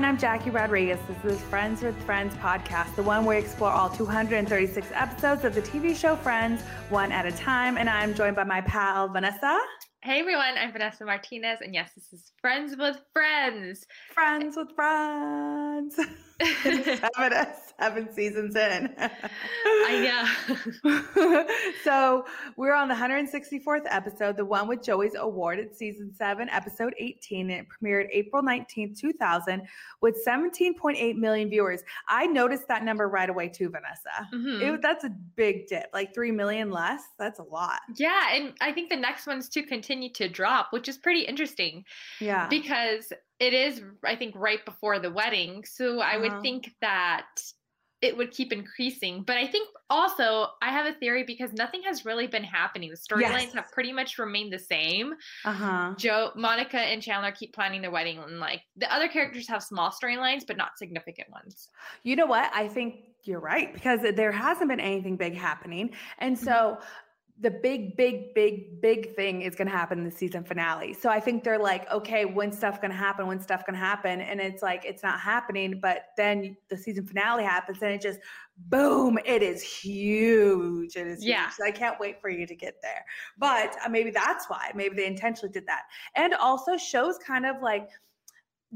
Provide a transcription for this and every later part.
everyone. I'm Jackie Rodriguez. This is Friends with Friends podcast, the one where we explore all 236 episodes of the TV show Friends, one at a time. And I'm joined by my pal, Vanessa. Hey everyone, I'm Vanessa Martinez, and yes, this is Friends with Friends. Friends with Friends. seven, seven seasons in. I know. so we're on the 164th episode, the one with Joey's Award. It's season seven, episode 18. It premiered April 19th, 2000, with 17.8 million viewers. I noticed that number right away too, Vanessa. Mm-hmm. It, that's a big dip, like 3 million less. That's a lot. Yeah. And I think the next one's to continue to drop, which is pretty interesting. Yeah. Because it is, I think, right before the wedding. So I uh-huh. would think that it would keep increasing. But I think also I have a theory because nothing has really been happening. The storylines yes. have pretty much remained the same. Uh-huh. Joe, Monica, and Chandler keep planning their wedding, and like the other characters have small storylines, but not significant ones. You know what? I think you're right because there hasn't been anything big happening, and so. Mm-hmm the big, big, big, big thing is going to happen in the season finale. So I think they're like, okay, when stuff going to happen? When stuff going to happen? And it's like it's not happening. But then the season finale happens, and it just boom! It is huge. It is yeah. Huge. So I can't wait for you to get there. But uh, maybe that's why. Maybe they intentionally did that. And also shows kind of like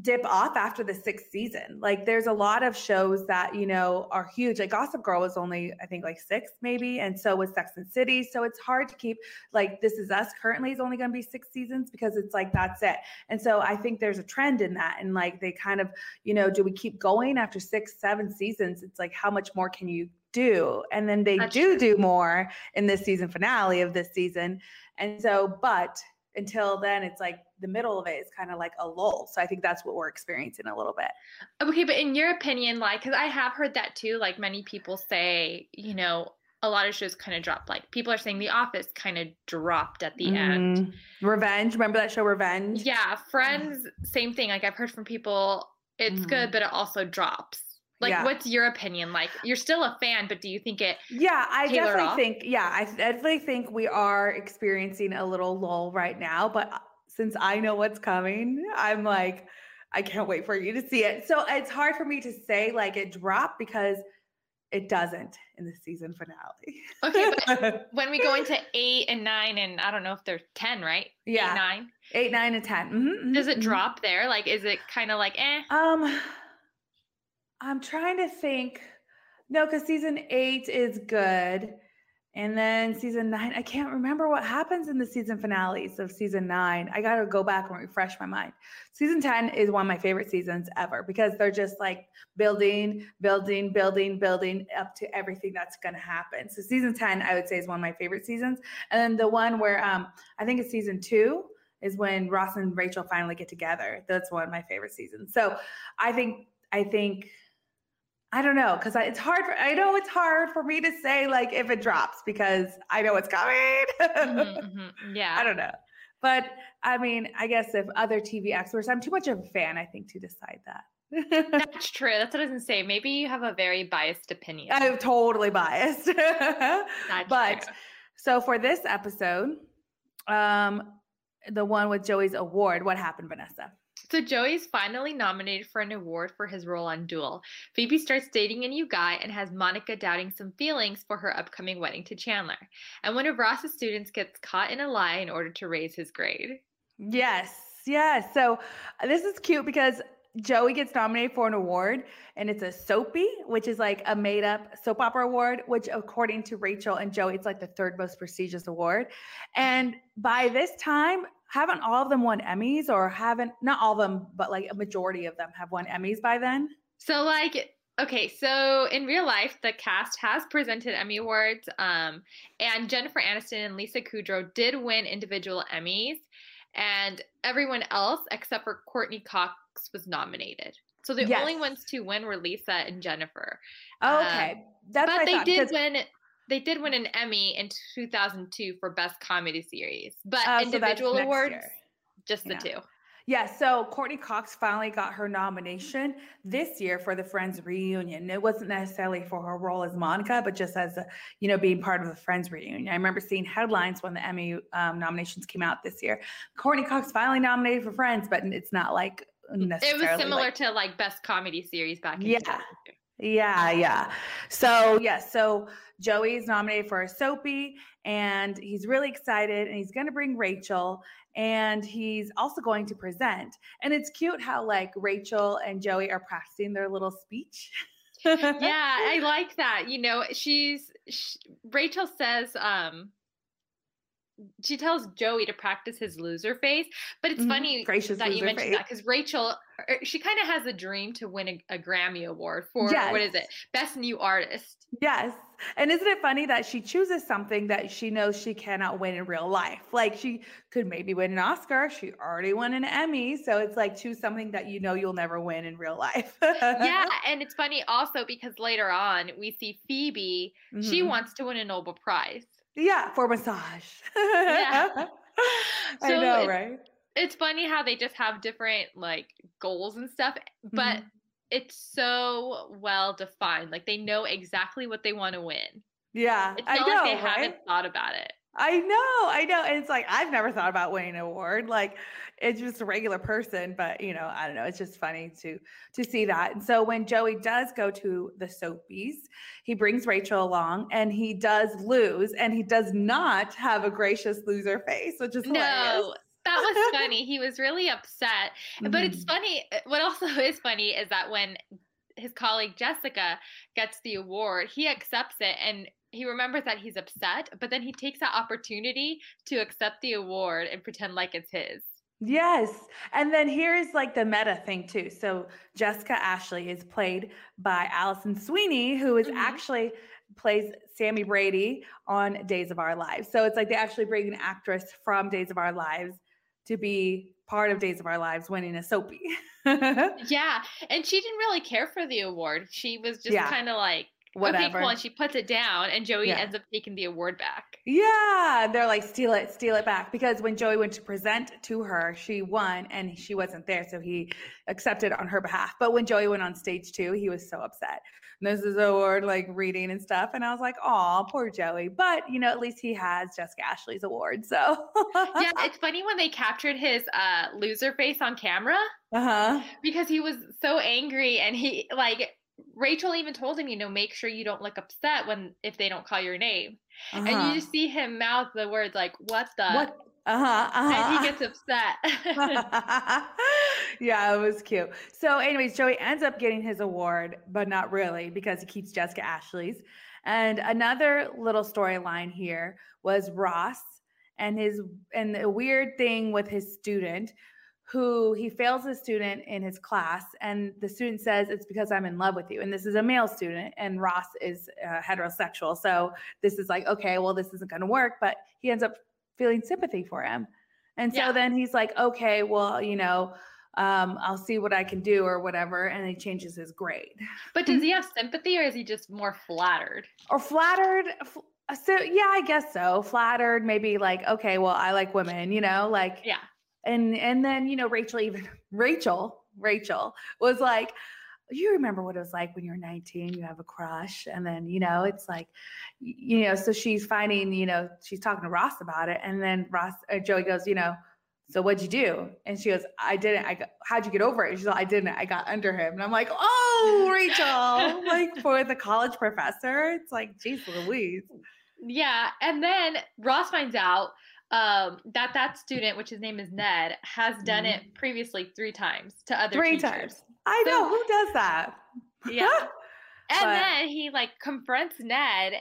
dip off after the sixth season. Like there's a lot of shows that, you know, are huge. Like Gossip Girl was only, I think, like six maybe. And so was Sex and City. So it's hard to keep like This Is Us currently is only going to be six seasons because it's like that's it. And so I think there's a trend in that. And like they kind of, you know, do we keep going after six, seven seasons? It's like how much more can you do? And then they that's do true. do more in this season finale of this season. And so, but until then it's like the middle of it is kind of like a lull so i think that's what we're experiencing a little bit okay but in your opinion like because i have heard that too like many people say you know a lot of shows kind of dropped like people are saying the office kind of dropped at the mm. end mm-hmm. revenge remember that show revenge yeah friends same thing like i've heard from people it's mm. good but it also drops like, yeah. what's your opinion? Like, you're still a fan, but do you think it? Yeah, I definitely off? think. Yeah, I definitely think we are experiencing a little lull right now. But uh, since I know what's coming, I'm like, I can't wait for you to see it. So it's hard for me to say like it dropped because it doesn't in the season finale. okay, but when we go into eight and nine, and I don't know if they're ten, right? Yeah, eight, nine, eight, nine, and 10 mm-hmm, Does it mm-hmm. drop there? Like, is it kind of like eh? Um. I'm trying to think. No, because season eight is good. And then season nine, I can't remember what happens in the season finales of season nine. I got to go back and refresh my mind. Season 10 is one of my favorite seasons ever because they're just like building, building, building, building up to everything that's going to happen. So season 10, I would say, is one of my favorite seasons. And then the one where um, I think it's season two is when Ross and Rachel finally get together. That's one of my favorite seasons. So I think, I think I don't know because it's hard. For, I know it's hard for me to say like if it drops because I know it's coming. mm-hmm, mm-hmm. Yeah, I don't know, but I mean, I guess if other TV experts, I'm too much of a fan, I think, to decide that. That's true. That's what I was gonna say. Maybe you have a very biased opinion. I'm totally biased. but true. so for this episode, um, the one with Joey's award, what happened, Vanessa? So Joey's finally nominated for an award for his role on Dual. Phoebe starts dating a new guy and has Monica doubting some feelings for her upcoming wedding to Chandler. And one of Ross's students gets caught in a lie in order to raise his grade. Yes, yes. So this is cute because Joey gets nominated for an award, and it's a soapy, which is like a made up soap opera award, which, according to Rachel and Joey, it's like the third most prestigious award. And by this time, haven't all of them won Emmys or haven't not all of them, but like a majority of them have won Emmys by then? So like okay, so in real life the cast has presented Emmy awards um and Jennifer Aniston and Lisa Kudrow did win individual Emmys and everyone else except for Courteney Cox was nominated. So the yes. only ones to win were Lisa and Jennifer. Oh, okay. Um, That's but they thought, did win they did win an Emmy in 2002 for Best Comedy Series, but uh, individual so awards, year. just the yeah. two. Yeah, so Courteney Cox finally got her nomination this year for the Friends reunion. It wasn't necessarily for her role as Monica, but just as a, you know, being part of the Friends reunion. I remember seeing headlines when the Emmy um, nominations came out this year. Courteney Cox finally nominated for Friends, but it's not like necessarily. It was similar like, to like best comedy series back in Yeah. Yeah, yeah. So, yes, so Joey's nominated for a Soapy and he's really excited and he's going to bring Rachel and he's also going to present. And it's cute how like Rachel and Joey are practicing their little speech. yeah, I like that. You know, she's sh Rachel says um she tells Joey to practice his loser face, but it's Mhm. funny Gracious that you mentioned face. that because Rachel, er, she kind of has a dream to win a, a Grammy award for what is it, best new artist. Yes. And isn't it funny that she chooses something that she knows she cannot win in real life? Like she could maybe win an Oscar. She already won an Emmy. So it's like choose something that you know you'll never win in real life. yeah, and it's funny also because later on we see Phoebe. She Mhm. wants to win a Nobel Prize. Yeah, for massage. Yeah. I So know, it's- right? It's funny how they just have different like goals and stuff, but Mhm. it's so well defined. Like they know exactly what they want to win. Yeah, It's I know, like they right? haven't thought about it. I know, I know. And it's like I've never thought about winning an award. Like it's just a regular person, but you know, I don't know. It's just funny to to see that. And so when Joey does go to the soapies, he brings Rachel along and he does lose and he does not have a gracious loser face, which is hilarious. No, that was funny. He was really upset. But it's Mhm. funny. What also is funny is that when his colleague Jessica gets the award, he accepts it and he remembers that he's upset, but then he takes that opportunity to accept the award and pretend like it's his. Yes. And then here's like the meta thing too. So Jessica Ashley is played by Alison Sweeney, who is Mhm. actually plays Sami Brady on Days of Our Lives. So it's like they actually bring an actress from Days of Our Lives to be part of Days of Our Lives winning a soapy. Yeah, and she didn't really care for the award. She was just Yeah. kind of like, Whatever. okay, cool. And she puts it down, and Joey Yeah. ends up taking the award back. Yeah, they're like steal it, steal it back because when Joey went to present to her, she won and she wasn't there, so he accepted on her behalf. But when Joey went on stage too, he was so upset. And this is award like reading and stuff, and I was like, "Oh, poor Joey." But you know, at least he has Jessica Ashley's award, so yeah, it's funny when they captured his uh, loser face on camera uh huh, because he was so angry, and he like Rachel even told him, you know, make sure you don't look upset when if they don't call your name, and you just see him mouth the words like, "What the?" what? Uh huh. Uh-huh. And he gets upset. yeah, it was cute. So, anyways, Joey ends up getting his award, but not really because he keeps Jessica Ashley's. And another little storyline here was Ross and his and the weird thing with his student who he fails a student in his class and the student says it's because i'm in love with you and this is a male student and ross is uh, heterosexual so this is like okay well this isn't going to work but he ends up feeling sympathy for him and so Yeah. then he's like okay well you know um, i'll see what i can do or whatever and he changes his grade but does he have sympathy, or is he just more flattered? or flattered f- so yeah i guess so flattered maybe like okay well i like women you know like Yeah. And and then you know rachel even rachel rachel was like you remember what it was like when you're 19 you have a crush? And then you know it's like you know so she's finding you know she's talking to ross about it. And then ross uh, joey goes you know so what'd you do? And she goes i didn't i got, how'd you get over it? She's like i didn't i got under him. And i'm like oh rachel like for the college professor? It's like geez louise. Yeah, and then Ross finds out um, that that student, which his name is Ned, has done it previously three times to other Mm-hmm. Three teachers. times. I So- know who does that. Yeah, and But- then he like confronts Ned,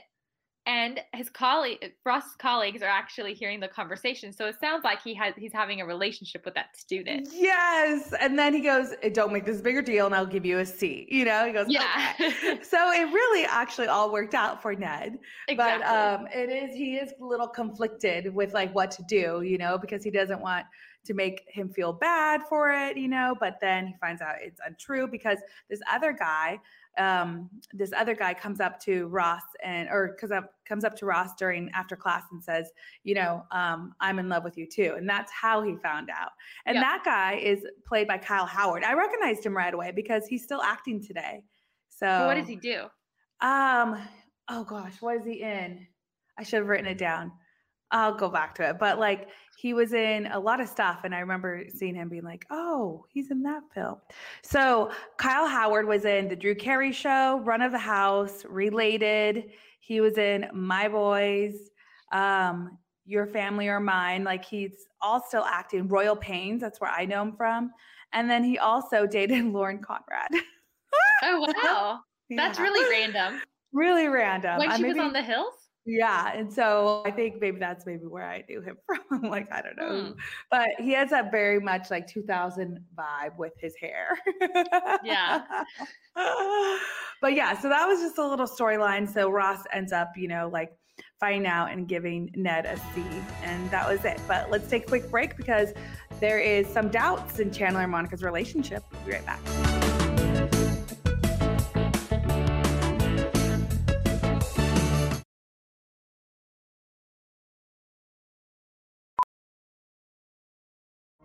and his colleague, Ross's colleagues, are actually hearing the conversation. So it sounds like he has he's having a relationship with that student. Yes. And then he goes, "Eh, Don't make this a bigger deal and I'll give you a C. You know, he goes, Yeah, "Okay." So it really actually all worked out for Ned. exactly. But um it is he is a little conflicted with like what to do, you know, because he doesn't want to make him feel bad for it, you know, but then he finds out it's untrue because this other guy um this other guy comes up to Ross and or comes up comes up to Ross during after class and says, you know, um I'm in love with you too. And that's how he found out. And that guy is played by Kyle Howard. I recognized him right away because he's still acting today. So what does he do? um, oh gosh, what is he in? I should have written it down. I'll go back to it. But like he was in a lot of stuff, and I remember seeing him being like, "Oh, he's in that film." So Kyle Howard was in the Drew Carey Show, Run of the House, Related. He was in My Boys, um, Your Family or Mine. Like he's all still acting. Royal Pains, that's where I know him from. And then he also dated Lauren Conrad. oh wow, yeah. that's really random. Really random. When uh, she maybe, was on the hills. Yeah. And so I think maybe that's maybe where I knew him from. like, I don't know. Hmm. But he has a very much like 2000 vibe with his hair. yeah. but yeah, so that was just a little storyline. So Ross ends up, you know, like finding out and giving Ned a C. And that was it. But let's take a quick break because there is some doubts in Chandler and Monica's relationship. We'll be right back.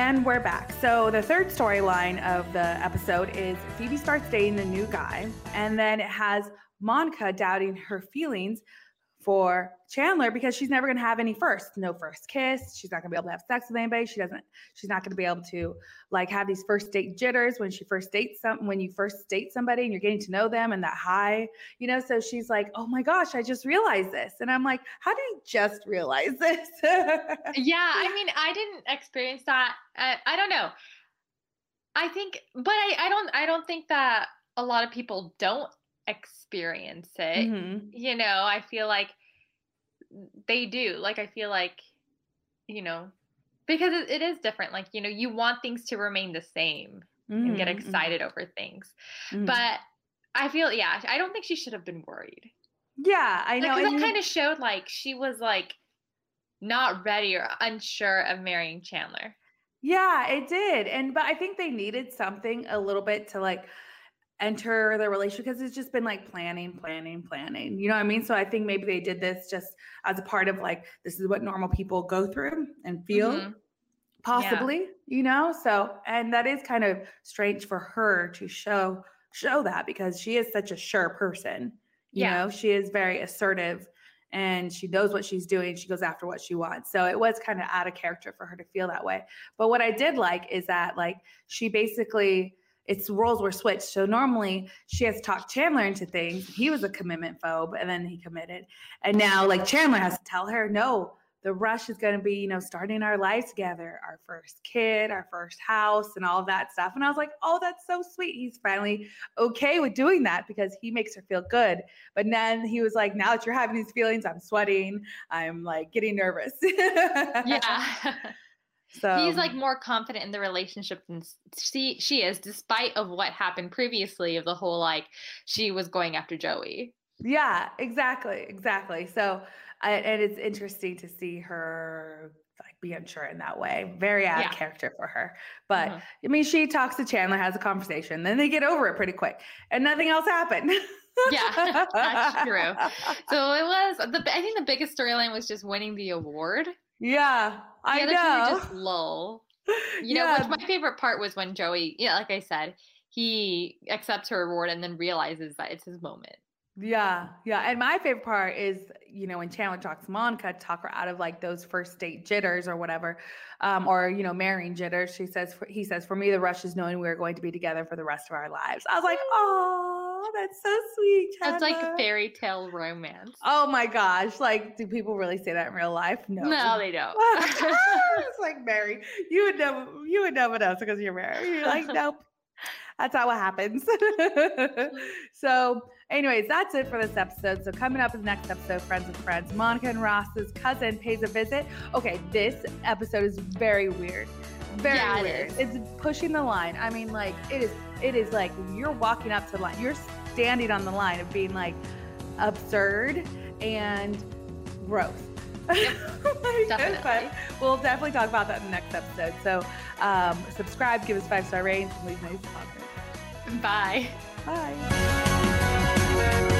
And we're back. So the third storyline of the episode is Phoebe starts dating the new guy, and then it has Monica doubting her feelings for Chandler because she's never going to have any first, no first kiss. She's not going to be able to have sex with anybody. She doesn't. She's not going to be able to like have these first date jitters when she first dates some when you first date somebody and you're getting to know them and that high, you know. So she's like, "Oh my gosh, I just realized this," and I'm like, "How did you just realize this?" yeah, I mean, I didn't experience that. I, I don't know. I think, but I, I don't. I don't think that a lot of people don't experience it. Mm-hmm. You know, I feel like they do. Like I feel like, you know, because it, it is different. Like, you know, you want things to remain the same mm-hmm. and get mm-hmm, mm-hmm. excited mm-hmm. over things. Mm-hmm. But I feel, yeah, I don't think she should have been worried. Yeah, I know. Like, that kind of showed like she was like not ready or unsure of marrying Chandler. Yeah, it did. And but I think they needed something a little bit to like enter the relationship because it's just been like planning, planning, planning. You know what I mean? So I think maybe they did this just as a part of like this is what normal people go through and feel. Mm-hmm. Possibly, yeah. you know. So, and that is kind of strange for her to show show that because she is such a sure person. You yeah. know, she is very assertive and she knows what she's doing. She goes after what she wants. So it was kind of out of character for her to feel that way. But what I did like is that like she basically it's roles were switched. So normally she has talked Chandler into things. He was a commitment phobe and then he committed. And now like Chandler has to tell her, no, the rush is going to be, you know, starting our lives together, our first kid, our first house, and all that stuff. And I was like, oh, that's so sweet. He's finally okay with doing that because he makes her feel good. But then he was like, now that you're having these feelings, I'm sweating, I'm like getting nervous. yeah. So he's like more confident in the relationship than she she is, despite of what happened previously of the whole like she was going after Joey. Yeah, exactly, exactly. So, I, and it's interesting to see her like be unsure in that way. Very out yeah. of character for her. But mm-hmm. I mean, she talks to Chandler, has a conversation, then they get over it pretty quick, and nothing else happened. yeah, that's true. So it was the I think the biggest storyline was just winning the award. Yeah, I know. just lull. You know, which my favorite part was when Joey, yeah, like I said, he accepts her reward and then realizes that it's his moment. Yeah, yeah. And my favorite part is, you know, when Chandler talks Monica, talk her out of like those first date jitters or whatever, um, or you know, marrying jitters. She says, he says, for me, the rush is knowing we are going to be together for the rest of our lives. I was like, oh, that's so sweet. Chandler. That's like fairy tale romance. Oh my gosh! Like, do people really say that in real life? No, no, they don't. it's like Mary. You would know. You would know what else because you're married. You're like, nope. That's how it happens. so Anyways, that's it for this episode. So coming up in the next episode, Friends with Friends, Monica and Ross's cousin pays a visit. Okay, this episode is very weird. Very yeah, weird. It it's pushing the line. I mean, like it is. It is like you're walking up to the line. You're standing on the line of being like absurd and gross. Yep, definitely. but we'll definitely talk about that in the next episode. So Um, subscribe, give us five star ratings, and leave nice comments. Bye. Bye.